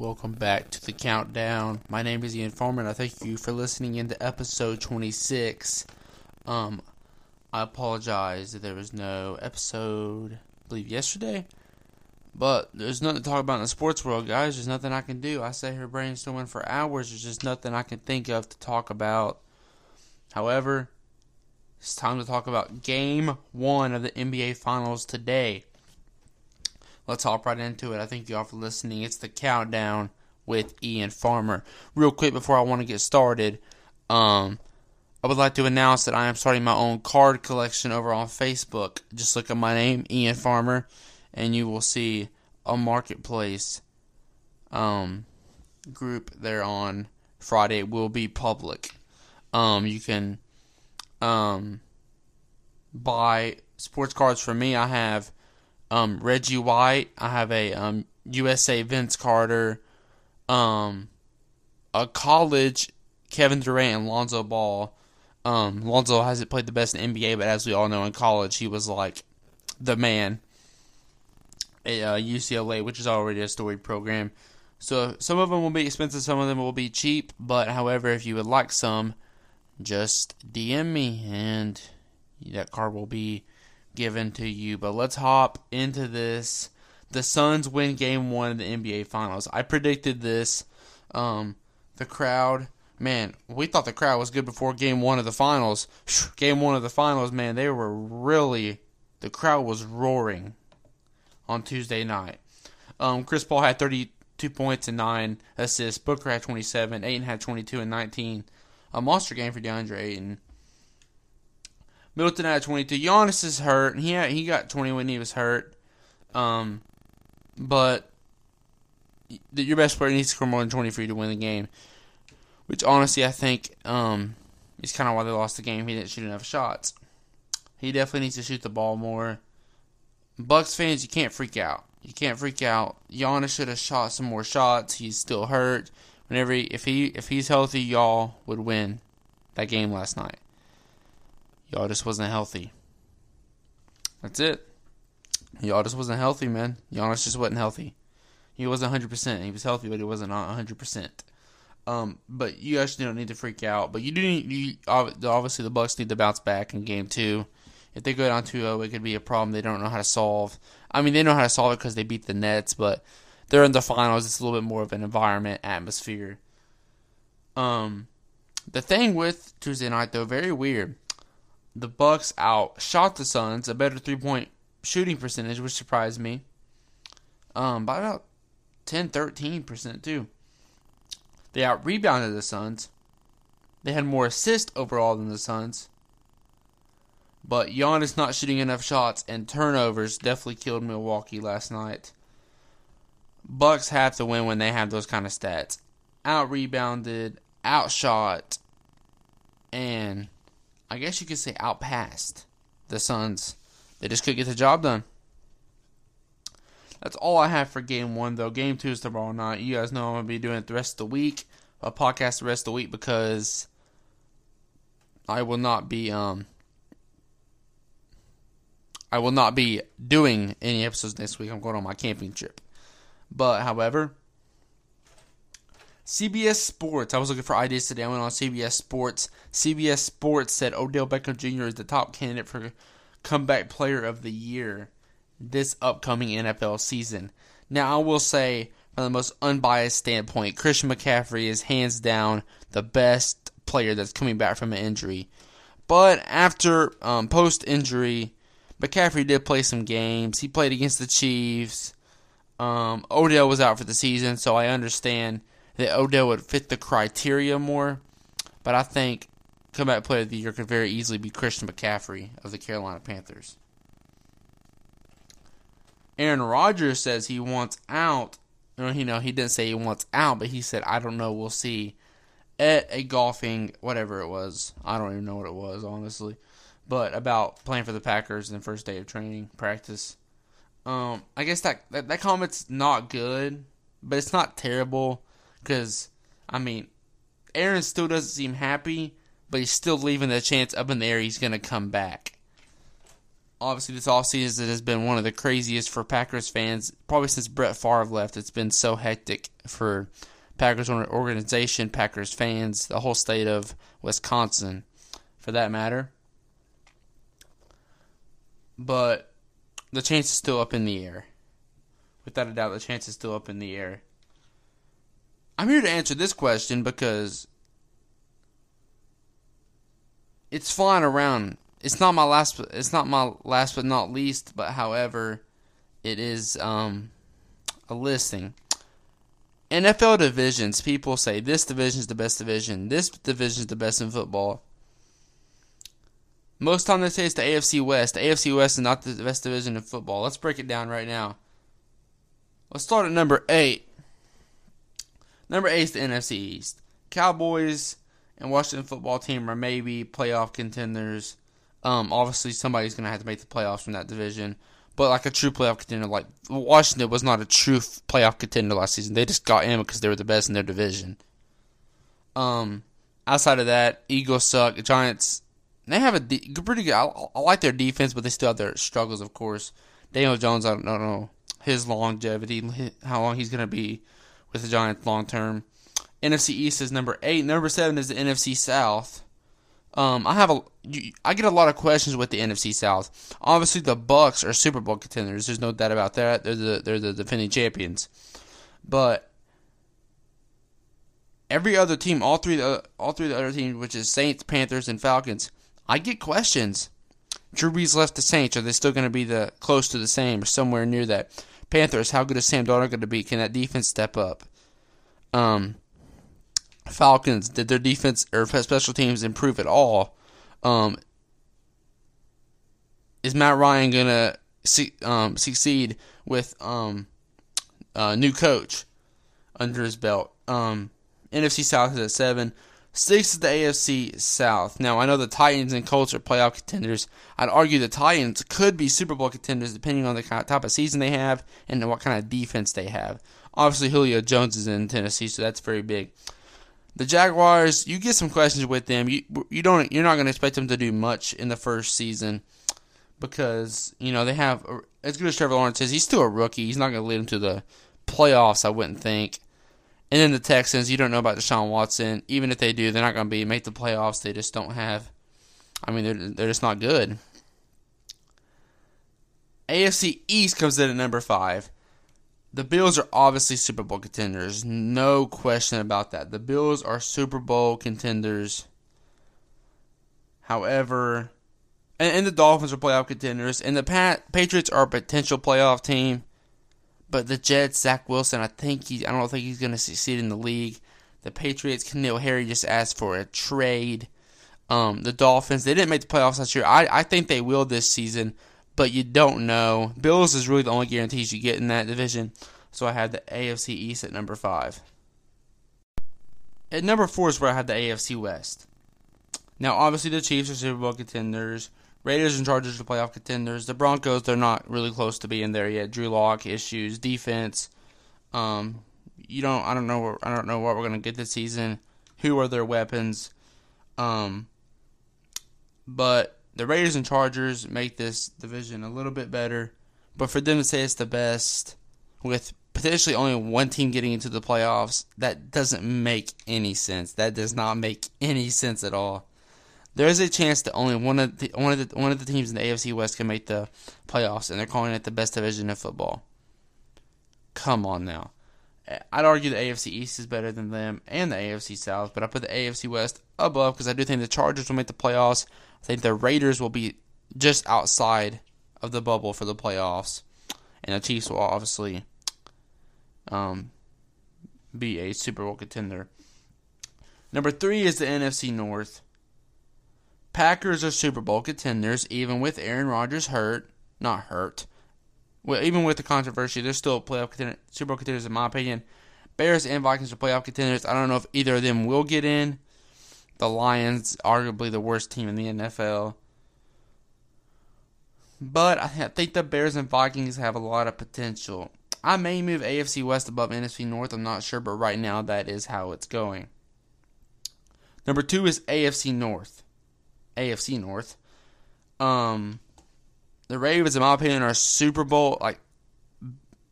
Welcome back to the countdown. My name is Ian Farmer, and I thank you for listening into episode 26. Um, I apologize that there was no episode, I believe, yesterday. But there's nothing to talk about in the sports world, guys. There's nothing I can do. I sat here brainstorming for hours. There's just nothing I can think of to talk about. However, it's time to talk about game one of the NBA Finals today. Let's hop right into it. I thank you all for listening. It's the countdown with Ian Farmer. Real quick before I want to get started, um, I would like to announce that I am starting my own card collection over on Facebook. Just look at my name, Ian Farmer, and you will see a marketplace um, group there on Friday. It will be public. Um, you can um, buy sports cards from me. I have um, Reggie White. I have a um, USA Vince Carter, um, a college Kevin Durant and Lonzo Ball. Um, Lonzo hasn't played the best in NBA, but as we all know, in college he was like the man at uh, UCLA, which is already a storied program. So some of them will be expensive, some of them will be cheap. But however, if you would like some, just DM me and that card will be given to you. But let's hop into this. The Suns win game one of the NBA Finals. I predicted this. Um, the crowd, man, we thought the crowd was good before game one of the finals. Game one of the finals, man, they were really, the crowd was roaring on Tuesday night. Um, Chris Paul had 32 points and 9 assists. Booker had 27. Ayton had 22 and 19. A monster game for DeAndre Ayton. Middleton had 22. Giannis is hurt. and He had, he got 20 when he was hurt. Um, but your best player needs to score more than 20 for you to win the game. Which honestly, I think um, is kind of why they lost the game. He didn't shoot enough shots. He definitely needs to shoot the ball more. Bucks fans, you can't freak out. You can't freak out. Giannis should have shot some more shots. He's still hurt. Whenever he, if he if he's healthy, y'all would win that game last night. Y'all just wasn't healthy. That's it. Y'all just wasn't healthy, man. Giannis just wasn't healthy. He wasn't 100%. He was healthy, but he wasn't 100%. Um, but you actually don't need to freak out. But you do need, you, obviously, the Bucks need to bounce back in game two. If they go down 2 0, it could be a problem they don't know how to solve. I mean, they know how to solve it because they beat the Nets, but they're in the finals. It's a little bit more of an environment, atmosphere. Um, the thing with Tuesday night, though, very weird the Bucks outshot the Suns, a better three point shooting percentage, which surprised me. Um, by about 10, 13 percent too. They out rebounded the Suns. They had more assists overall than the Suns. But Giannis not shooting enough shots and turnovers definitely killed Milwaukee last night. Bucks have to win when they have those kind of stats. Out rebounded, outshot, and I guess you could say outpassed the Suns. They just couldn't get the job done. That's all I have for game one, though. Game two is tomorrow night. You guys know I'm going to be doing it the rest of the week. A podcast the rest of the week because I will not be um I will not be doing any episodes next week. I'm going on my camping trip. But however, CBS Sports. I was looking for ideas today. I went on CBS Sports. CBS Sports said Odell Beckham Jr. is the top candidate for comeback player of the year this upcoming NFL season. Now, I will say, from the most unbiased standpoint, Christian McCaffrey is hands down the best player that's coming back from an injury. But after um, post injury, McCaffrey did play some games. He played against the Chiefs. Um, Odell was out for the season, so I understand that Odell would fit the criteria more. But I think comeback player of the year could very easily be Christian McCaffrey of the Carolina Panthers. Aaron Rodgers says he wants out. You know, he didn't say he wants out, but he said, I don't know, we'll see. At a golfing, whatever it was. I don't even know what it was, honestly. But about playing for the Packers in the first day of training, practice. Um, I guess that, that, that comment's not good, but it's not terrible. Because, I mean, Aaron still doesn't seem happy, but he's still leaving the chance up in the air he's going to come back. obviously this offseason has been one of the craziest for Packers fans, probably since Brett Favre left. It's been so hectic for Packers organization, Packers fans, the whole state of Wisconsin, for that matter. But the chance is still up in the air. Without a doubt, the chance is still up in the air. I'm here to answer this question because it's flying around it's not my last. It's not my last but not least. But however, it is um, a listing. NFL divisions. People say this division is the best division. This division is the best in football. Most time they say it's the AFC West. The AFC West is not the best division in football. Let's break it down right now. Let's start at number eight. Number eight is the NFC East. Cowboys and Washington football team are maybe playoff contenders. Um, obviously, somebody's going to have to make the playoffs from that division. But like a true playoff contender, like Washington was not a true playoff contender last season. They just got in because they were the best in their division. Um, outside of that, Eagles suck. Giants, they have a de- pretty good. I, I, like their defense, but they still have their struggles, of course. Daniel Jones, I don't, I don't know his longevity, how long he's going to be with the Giants long term. NFC East is number eight. Number seven is the NFC South. Um, I have a, I get a lot of questions with the NFC South. Obviously, the Bucs are Super Bowl contenders. There's no doubt about that. They're the they're the defending champions. But every other team, all three the all three the other teams, which is Saints, Panthers, and Falcons, I get questions. Drew Brees left the Saints. Are they still going to be the close to the same or somewhere near that? Panthers, how good is Sam Darnold going to be? Can that defense step up? Um, Falcons, did their defense or special teams improve at all? Um, is Matt Ryan gonna um, succeed with um, a new coach under his belt? Um, NFC South is at seven. Six is the AFC South. Now I know the Titans and Colts are playoff contenders. I'd argue the Titans could be Super Bowl contenders depending on the kind of type of season they have and what kind of defense they have. Obviously, Julio Jones is in Tennessee, so that's very big. The Jaguars, you get some questions with them. You you don't you're not going to expect them to do much in the first season because you know they have as good as Trevor Lawrence is. He's still a rookie. He's not going to lead them to the playoffs. I wouldn't think. And then the Texans, you don't know about Deshaun Watson. Even if they do, they're not going to be make the playoffs. They just don't have. I mean, they're they're just not good. AFC East comes in at number five the Bills are obviously Super Bowl contenders. No question about that. The Bills are Super Bowl contenders. However, and, and the Dolphins are playoff contenders, and the Pat, Patriots are a potential playoff team. But the Jets, Zach Wilson, I think he, I don't think he's going to succeed in the league. The Patriots, N'Keal Harry just asked for a trade. Um, the Dolphins, they didn't make the playoffs last year. I, I think they will this season but you don't know. Bills is really the only guarantees you get in that division. So I had the AFC East at number five. At number four is where I had the AFC West. Now, obviously, the Chiefs are Super Bowl contenders. Raiders and Chargers are playoff contenders. The Broncos, they're not really close to being there yet. Drew Lock issues, defense. Um, you don't. I don't know. I don't know what we're gonna get this season. Who are their weapons? Um, but the Raiders and Chargers make this division a little bit better, but for them to say it's the best with potentially only one team getting into the playoffs, that doesn't make any sense. That does not make any sense at all. There is a chance that only one of the one of the one of the teams in the AFC West can make the playoffs, and they're calling it the best division of football. Come on now. I'd argue the AFC East is better than them and the AFC South, but I put the AFC West above because I do think the Chargers will make the playoffs. I think the Raiders will be just outside of the bubble for the playoffs, and the Chiefs will obviously um, be a Super Bowl contender. Number three is the NFC North. Packers are Super Bowl contenders, even with Aaron Rodgers hurt. Not hurt. Well, even with the controversy, they're still playoff contender, Super Bowl contenders, in my opinion. Bears and Vikings are playoff contenders. I don't know if either of them will get in the Lions, arguably the worst team in the NFL. But I think the Bears and Vikings have a lot of potential. I may move AFC West above NFC North, I'm not sure, but right now that is how it's going. Number two is AFC North. AFC North. Um, the Ravens, in my opinion, are Super Bowl like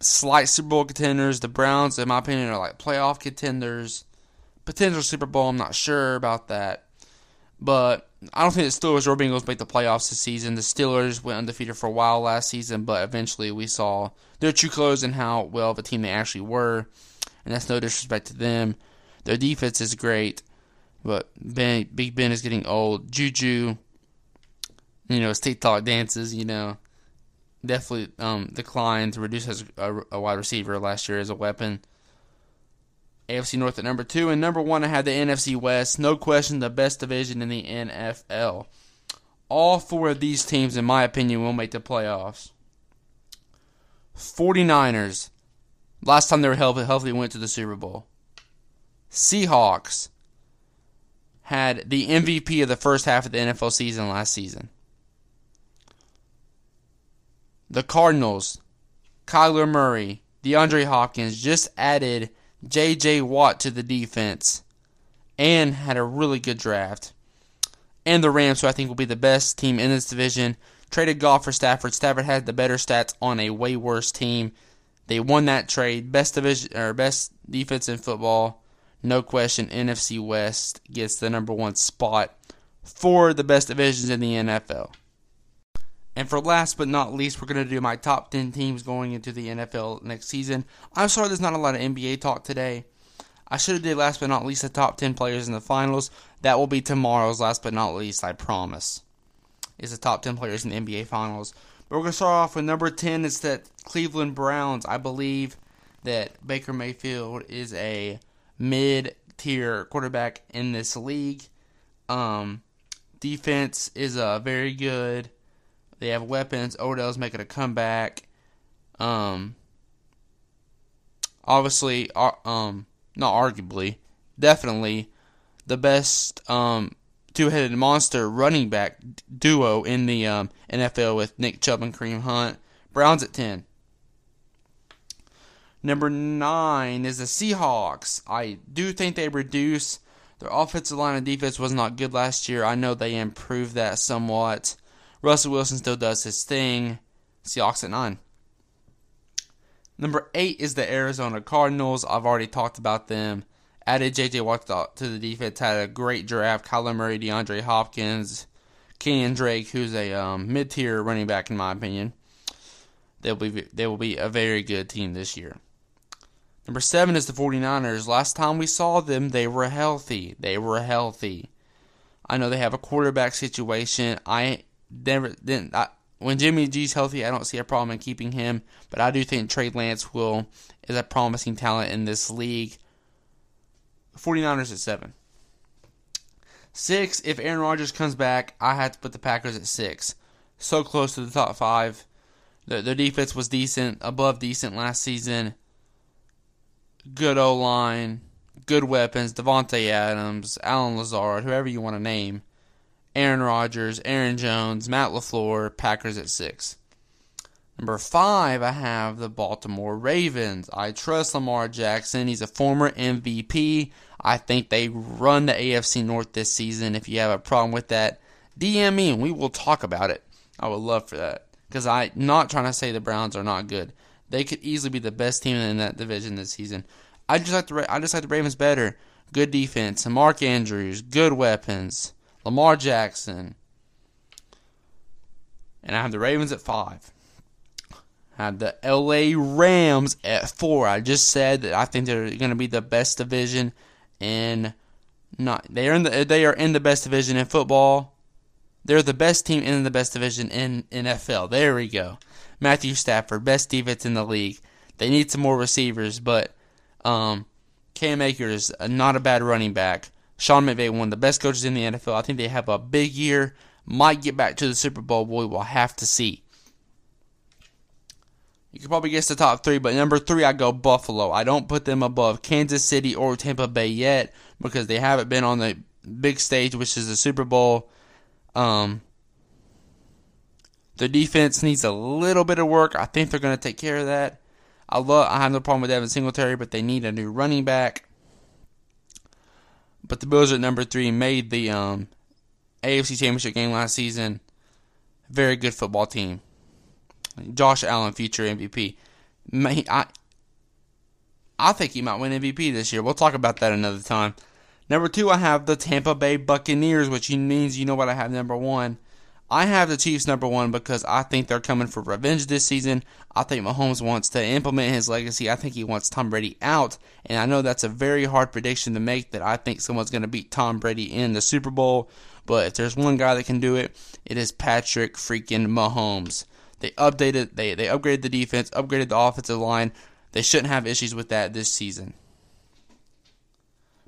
slight Super Bowl contenders. The Browns, in my opinion, are like playoff contenders. Potential Super Bowl, I'm not sure about that. But I don't think the Steelers or Bengals make the playoffs this season. The Steelers went undefeated for a while last season, but eventually we saw their true colors and how well of a team they actually were. And that's no disrespect to them. Their defense is great, but ben, Big Ben is getting old. Juju, you know, his TikTok dances, you know, definitely um, declined to reduce as a, a wide receiver last year as a weapon. AFC North at number two. And number one, I had the NFC West. No question, the best division in the NFL. All four of these teams, in my opinion, will make the playoffs. 49ers. Last time they were healthy, healthy went to the Super Bowl. Seahawks had the MVP of the first half of the NFL season last season. The Cardinals, Kyler Murray, DeAndre Hopkins just added J.J. Watt to the defense and had a really good draft. And the Rams, who I think will be the best team in this division, traded Goff for Stafford. Stafford had the better stats on a way worse team. They won that trade. Best division or best defense in football. No question. NFC West gets the number one spot for the best divisions in the NFL. And for last but not least, we're going to do my top 10 teams going into the NFL next season. I'm sorry there's not a lot of NBA talk today. I should have did last but not least the top 10 players in the finals. That will be tomorrow's last but not least, I promise. Is the top 10 players in the NBA finals. But we're going to start off with number 10. It's the Cleveland Browns. I believe that Baker Mayfield is a mid tier quarterback in this league. Um, defense is uh, very good. They have weapons. Odell's making a comeback. Um, obviously, um, not arguably, definitely the best um two-headed monster running back duo in the um, NFL with Nick Chubb and Kareem Hunt. Browns at ten. Number nine is the Seahawks. I do think they reduce their offensive line and defense was not good last year. I know they improved that somewhat. Russell Wilson still does his thing. Seahawks at nine. Number eight is the Arizona Cardinals. I've already talked about them. Added J.J. Watt to the defense. Had a great draft. Kyler Murray, DeAndre Hopkins, Kenyan Drake, who's a um, mid-tier running back in my opinion. They'll be they will be a very good team this year. Number seven is the 49ers. Last time we saw them, they were healthy. They were healthy. I know they have a quarterback situation. I never didn't. I, when Jimmy G's healthy, I don't see a problem in keeping him, but I do think Trey Lance will is a promising talent in this league. 49ers at seven. Six, if Aaron Rodgers comes back, I have to put the Packers at six. So close to the top five. The, their defense was decent, above decent last season. Good O line, good weapons. Davante Adams, Allen Lazard, whoever you want to name. Aaron Rodgers, Aaron Jones, Matt LaFleur, Packers at six. Number five, I have the Baltimore Ravens. I trust Lamar Jackson. He's a former MVP. I think they run the AFC North this season. If you have a problem with that, DM me and we will talk about it. I would love for that. Because I'm not trying to say the Browns are not good. They could easily be the best team in that division this season. I just like the I just like the Ravens better. Good defense, Mark Andrews, good weapons. Lamar Jackson. And I have the Ravens at five. I have the LA Rams at four. I just said that I think they're going to be the best division in not they are in the they are in the best division in football. They're the best team in the best division in NFL. There we go. Matthew Stafford, best defense in the league. They need some more receivers, but um, Cam Akers, not a bad running back. Sean McVay, one of the best coaches in the NFL. I think they have a big year. Might get back to the Super Bowl. We will have to see. You can probably guess the top three, but number three, I go Buffalo. I don't put them above Kansas City or Tampa Bay yet because they haven't been on the big stage, which is the Super Bowl. Um, the defense needs a little bit of work. I think they're going to take care of that. I love. I have no problem with Devin Singletary, but they need a new running back. But the Bills at number three made the um, AFC Championship game last season. Very good football team. Josh Allen, future MVP. May, I I think he might win MVP this year. We'll talk about that another time. Number two, I have the Tampa Bay Buccaneers, which means you know what I have number one. I have the Chiefs number one because I think they're coming for revenge this season. I think Mahomes wants to implement his legacy. I think he wants Tom Brady out. And I know that's a very hard prediction to make that I think someone's going to beat Tom Brady in the Super Bowl. But if there's one guy that can do it, it is Patrick freaking Mahomes. They updated, they, they upgraded the defense, upgraded the offensive line. They shouldn't have issues with that this season.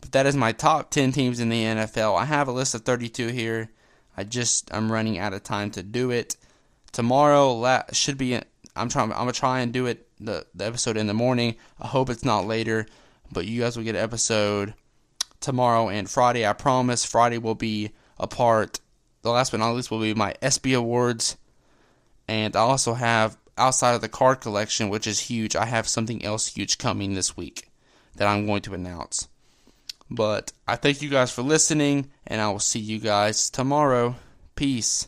But that is my top 10 teams in the NFL. I have a list of 32 here. I just I'm running out of time to do it. Tomorrow la- should be I'm trying I'm gonna try and do it the the episode in the morning. I hope it's not later, but you guys will get an episode tomorrow and Friday. I promise Friday will be a part. The last but not least will be my SB awards, and I also have outside of the card collection, which is huge. I have something else huge coming this week that I'm going to announce. But I thank you guys for listening, and I will see you guys tomorrow. Peace.